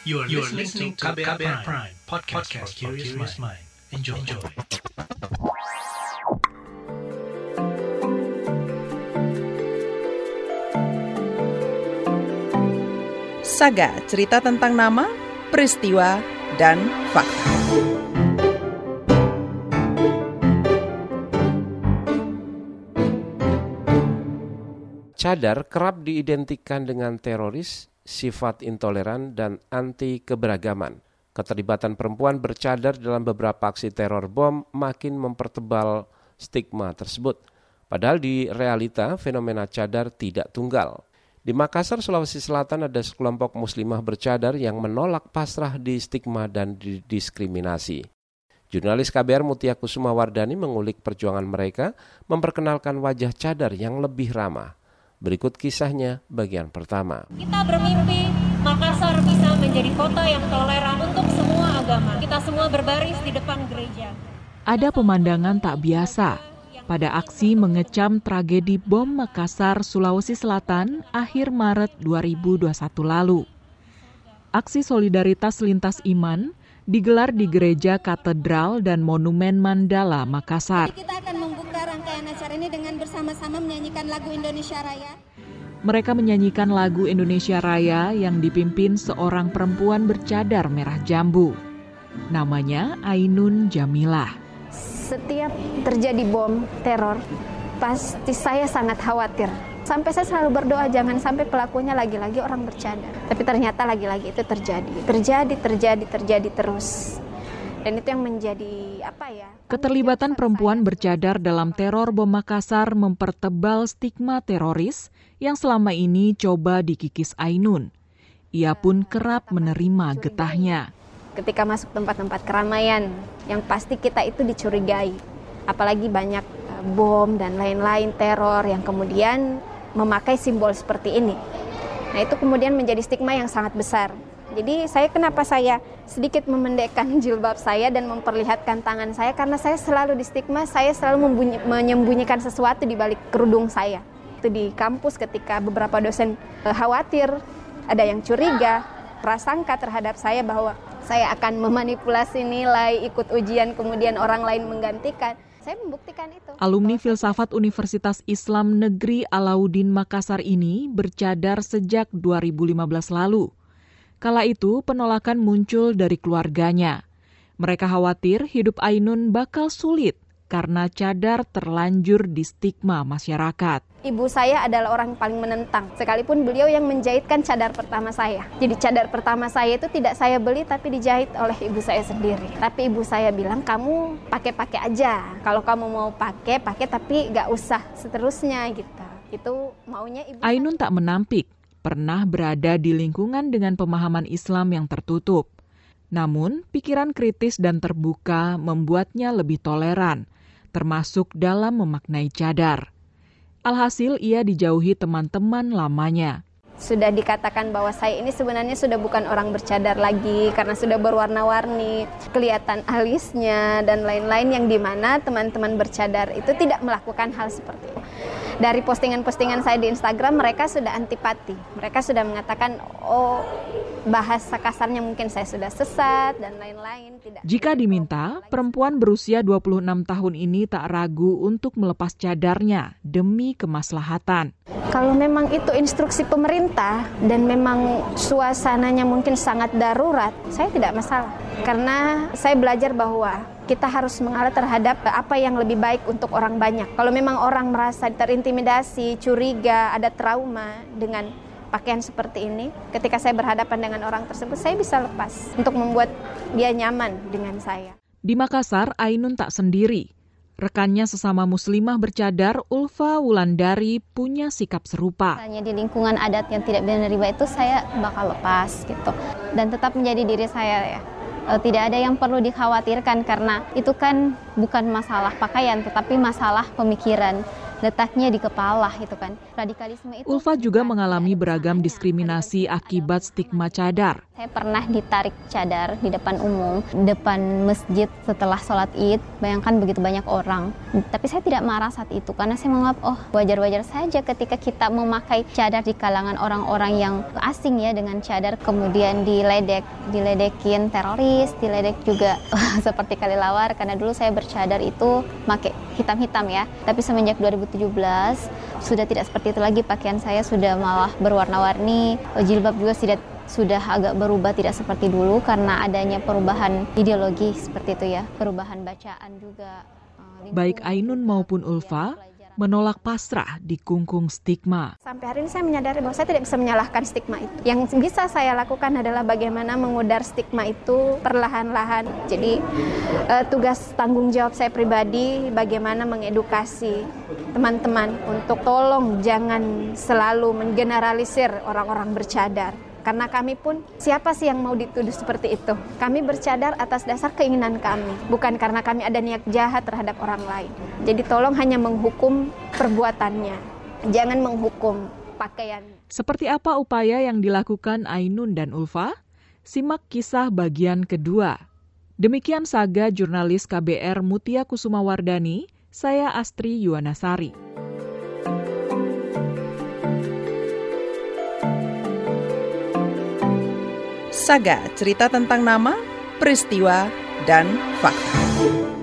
You are, you are listening to KBR, Prime, Prime podcast, podcast for curious mind. Enjoy. Enjoy. Saga, cerita tentang nama, peristiwa, dan fakta. Cadar kerap diidentikan dengan teroris, sifat intoleran, dan anti keberagaman. Keterlibatan perempuan bercadar dalam beberapa aksi teror bom makin mempertebal stigma tersebut. Padahal di realita fenomena cadar tidak tunggal. Di Makassar, Sulawesi Selatan ada sekelompok muslimah bercadar yang menolak pasrah di stigma dan didiskriminasi. Jurnalis KBR Mutia Kusuma Wardani mengulik perjuangan mereka memperkenalkan wajah cadar yang lebih ramah. Berikut kisahnya bagian pertama. Kita bermimpi Makassar bisa menjadi kota yang toleran untuk semua agama. Kita semua berbaris di depan gereja. Ada pemandangan tak biasa pada aksi mengecam tragedi bom Makassar, Sulawesi Selatan akhir Maret 2021 lalu. Aksi solidaritas lintas iman digelar di Gereja Katedral dan Monumen Mandala, Makassar. Jadi kita akan acara ini dengan bersama-sama menyanyikan lagu Indonesia Raya. Mereka menyanyikan lagu Indonesia Raya yang dipimpin seorang perempuan bercadar merah jambu. Namanya Ainun Jamilah. Setiap terjadi bom teror, pasti saya sangat khawatir sampai saya selalu berdoa jangan sampai pelakunya lagi-lagi orang bercadar. Tapi ternyata lagi-lagi itu terjadi. Terjadi, terjadi, terjadi terus. Dan itu yang menjadi apa ya? Keterlibatan perempuan bercadar dalam teror bom Makassar mempertebal stigma teroris yang selama ini coba dikikis Ainun. Ia pun kerap menerima getahnya. Ketika masuk tempat-tempat keramaian, yang pasti kita itu dicurigai. Apalagi banyak eh, bom dan lain-lain teror yang kemudian memakai simbol seperti ini. Nah, itu kemudian menjadi stigma yang sangat besar. Jadi saya kenapa saya sedikit memendekkan jilbab saya dan memperlihatkan tangan saya karena saya selalu di stigma, saya selalu menyembunyikan sesuatu di balik kerudung saya. Itu di kampus ketika beberapa dosen eh, khawatir, ada yang curiga, prasangka terhadap saya bahwa saya akan memanipulasi nilai, ikut ujian kemudian orang lain menggantikan. Saya membuktikan itu. Alumni Filsafat Universitas Islam Negeri Alauddin Makassar ini bercadar sejak 2015 lalu. Kala itu penolakan muncul dari keluarganya. Mereka khawatir hidup Ainun bakal sulit karena cadar terlanjur di stigma masyarakat. Ibu saya adalah orang paling menentang, sekalipun beliau yang menjahitkan cadar pertama saya. Jadi cadar pertama saya itu tidak saya beli tapi dijahit oleh ibu saya sendiri. Tapi ibu saya bilang kamu pakai-pakai aja. Kalau kamu mau pakai, pakai tapi gak usah seterusnya gitu. Itu maunya ibu. Ainun tak menampik, pernah berada di lingkungan dengan pemahaman Islam yang tertutup. Namun, pikiran kritis dan terbuka membuatnya lebih toleran termasuk dalam memaknai cadar. Alhasil ia dijauhi teman-teman lamanya. Sudah dikatakan bahwa saya ini sebenarnya sudah bukan orang bercadar lagi karena sudah berwarna-warni, kelihatan alisnya dan lain-lain yang di mana teman-teman bercadar itu tidak melakukan hal seperti itu. Dari postingan-postingan saya di Instagram mereka sudah antipati, mereka sudah mengatakan oh bahasa kasarnya mungkin saya sudah sesat dan lain-lain. Tidak. Jika diminta, perempuan berusia 26 tahun ini tak ragu untuk melepas cadarnya demi kemaslahatan. Kalau memang itu instruksi pemerintah dan memang suasananya mungkin sangat darurat, saya tidak masalah. Karena saya belajar bahwa kita harus mengalah terhadap apa yang lebih baik untuk orang banyak. Kalau memang orang merasa terintimidasi, curiga, ada trauma dengan pakaian seperti ini, ketika saya berhadapan dengan orang tersebut, saya bisa lepas untuk membuat dia nyaman dengan saya. Di Makassar, Ainun tak sendiri. Rekannya sesama muslimah bercadar, Ulfa Wulandari, punya sikap serupa. Hanya di lingkungan adat yang tidak menerima itu saya bakal lepas gitu. Dan tetap menjadi diri saya ya. E, tidak ada yang perlu dikhawatirkan karena itu kan bukan masalah pakaian tetapi masalah pemikiran letaknya di kepala itu kan. Radikalisme itu Ulfa juga mengalami beragam diskriminasi akibat stigma cadar. Saya pernah ditarik cadar di depan umum, depan masjid setelah sholat id. Bayangkan begitu banyak orang. Tapi saya tidak marah saat itu karena saya menganggap, oh wajar-wajar saja ketika kita memakai cadar di kalangan orang-orang yang asing ya dengan cadar kemudian diledek, diledekin teroris, diledek juga seperti Kalilawar karena dulu saya bercadar itu pakai hitam-hitam ya. Tapi semenjak 2017 sudah tidak seperti itu lagi pakaian saya sudah malah berwarna-warni, jilbab juga tidak sudah agak berubah tidak seperti dulu karena adanya perubahan ideologi seperti itu ya, perubahan bacaan juga. Eh, Baik Ainun maupun Ulfa menolak pasrah di kungkung stigma. Sampai hari ini saya menyadari bahwa saya tidak bisa menyalahkan stigma itu. Yang bisa saya lakukan adalah bagaimana mengudar stigma itu perlahan-lahan. Jadi uh, tugas tanggung jawab saya pribadi bagaimana mengedukasi teman-teman untuk tolong jangan selalu menggeneralisir orang-orang bercadar karena kami pun siapa sih yang mau dituduh seperti itu? Kami bercadar atas dasar keinginan kami, bukan karena kami ada niat jahat terhadap orang lain. Jadi tolong hanya menghukum perbuatannya, jangan menghukum pakaian. Seperti apa upaya yang dilakukan Ainun dan Ulfa? Simak kisah bagian kedua. Demikian saga jurnalis KBR Mutia Kusuma Wardani, saya Astri Yuwanasari. Saga, cerita tentang nama, peristiwa, dan fakta.